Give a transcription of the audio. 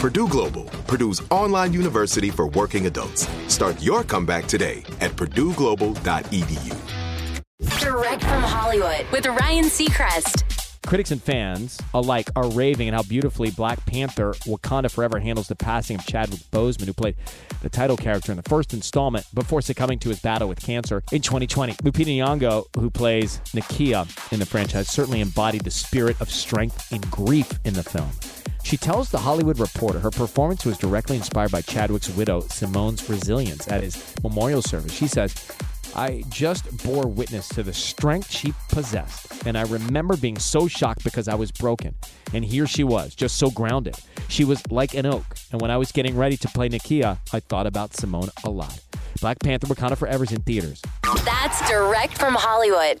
Purdue Global, Purdue's online university for working adults. Start your comeback today at purdueglobal.edu. Direct from Hollywood with Ryan Seacrest. Critics and fans alike are raving at how beautifully Black Panther Wakanda Forever handles the passing of Chadwick Boseman, who played the title character in the first installment before succumbing to his battle with cancer in 2020. Lupita Nyong'o, who plays Nakia in the franchise, certainly embodied the spirit of strength and grief in the film. She tells The Hollywood Reporter her performance was directly inspired by Chadwick's widow, Simone's resilience at his memorial service. She says, I just bore witness to the strength she possessed, and I remember being so shocked because I was broken. And here she was, just so grounded. She was like an oak, and when I was getting ready to play Nakia, I thought about Simone a lot. Black Panther Wakanda Forever's in theaters. That's direct from Hollywood.